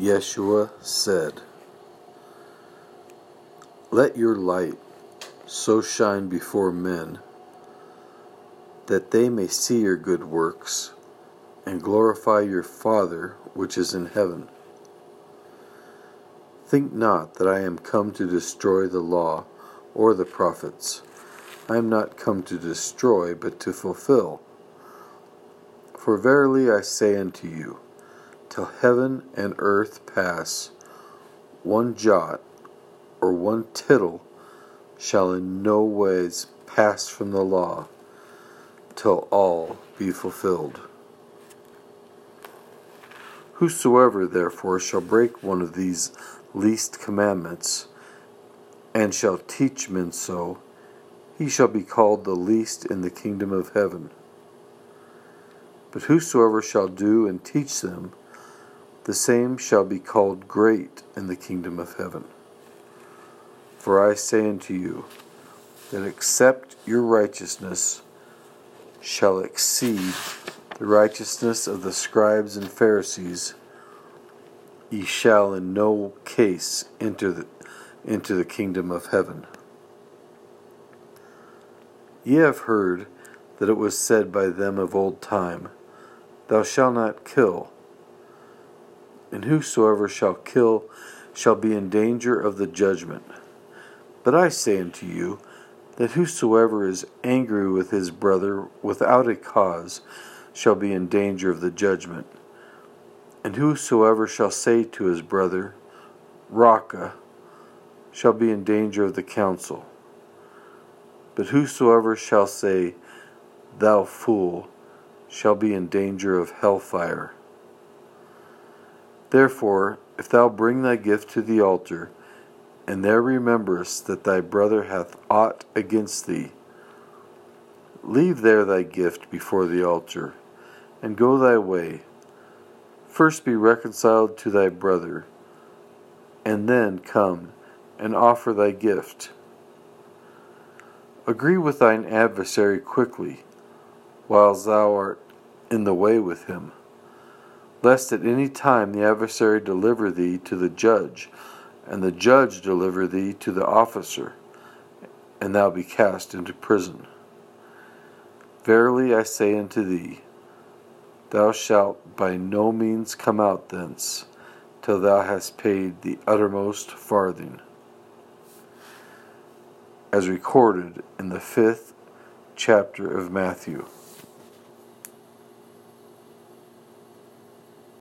Yeshua said, Let your light so shine before men that they may see your good works and glorify your Father which is in heaven. Think not that I am come to destroy the law or the prophets. I am not come to destroy, but to fulfill. For verily I say unto you, till heaven and earth pass, one jot or one tittle shall in no ways pass from the law, till all be fulfilled. Whosoever therefore shall break one of these least commandments, and shall teach men so, he shall be called the least in the kingdom of heaven. But whosoever shall do and teach them, the same shall be called great in the kingdom of heaven. For I say unto you, that except your righteousness shall exceed the righteousness of the scribes and Pharisees, ye shall in no case enter the, into the kingdom of heaven. Ye have heard that it was said by them of old time, Thou shalt not kill, and whosoever shall kill shall be in danger of the judgment. But I say unto you, that whosoever is angry with his brother without a cause shall be in danger of the judgment. And whosoever shall say to his brother, Raca, shall be in danger of the council. But whosoever shall say, Thou fool, shall be in danger of hellfire. Therefore, if thou bring thy gift to the altar, and there rememberest that thy brother hath aught against thee, leave there thy gift before the altar, and go thy way. First be reconciled to thy brother, and then come and offer thy gift. Agree with thine adversary quickly, whiles thou art in the way with him, lest at any time the adversary deliver thee to the judge, and the judge deliver thee to the officer, and thou be cast into prison. Verily I say unto thee, thou shalt by no means come out thence till thou hast paid the uttermost farthing as recorded in the fifth chapter of Matthew.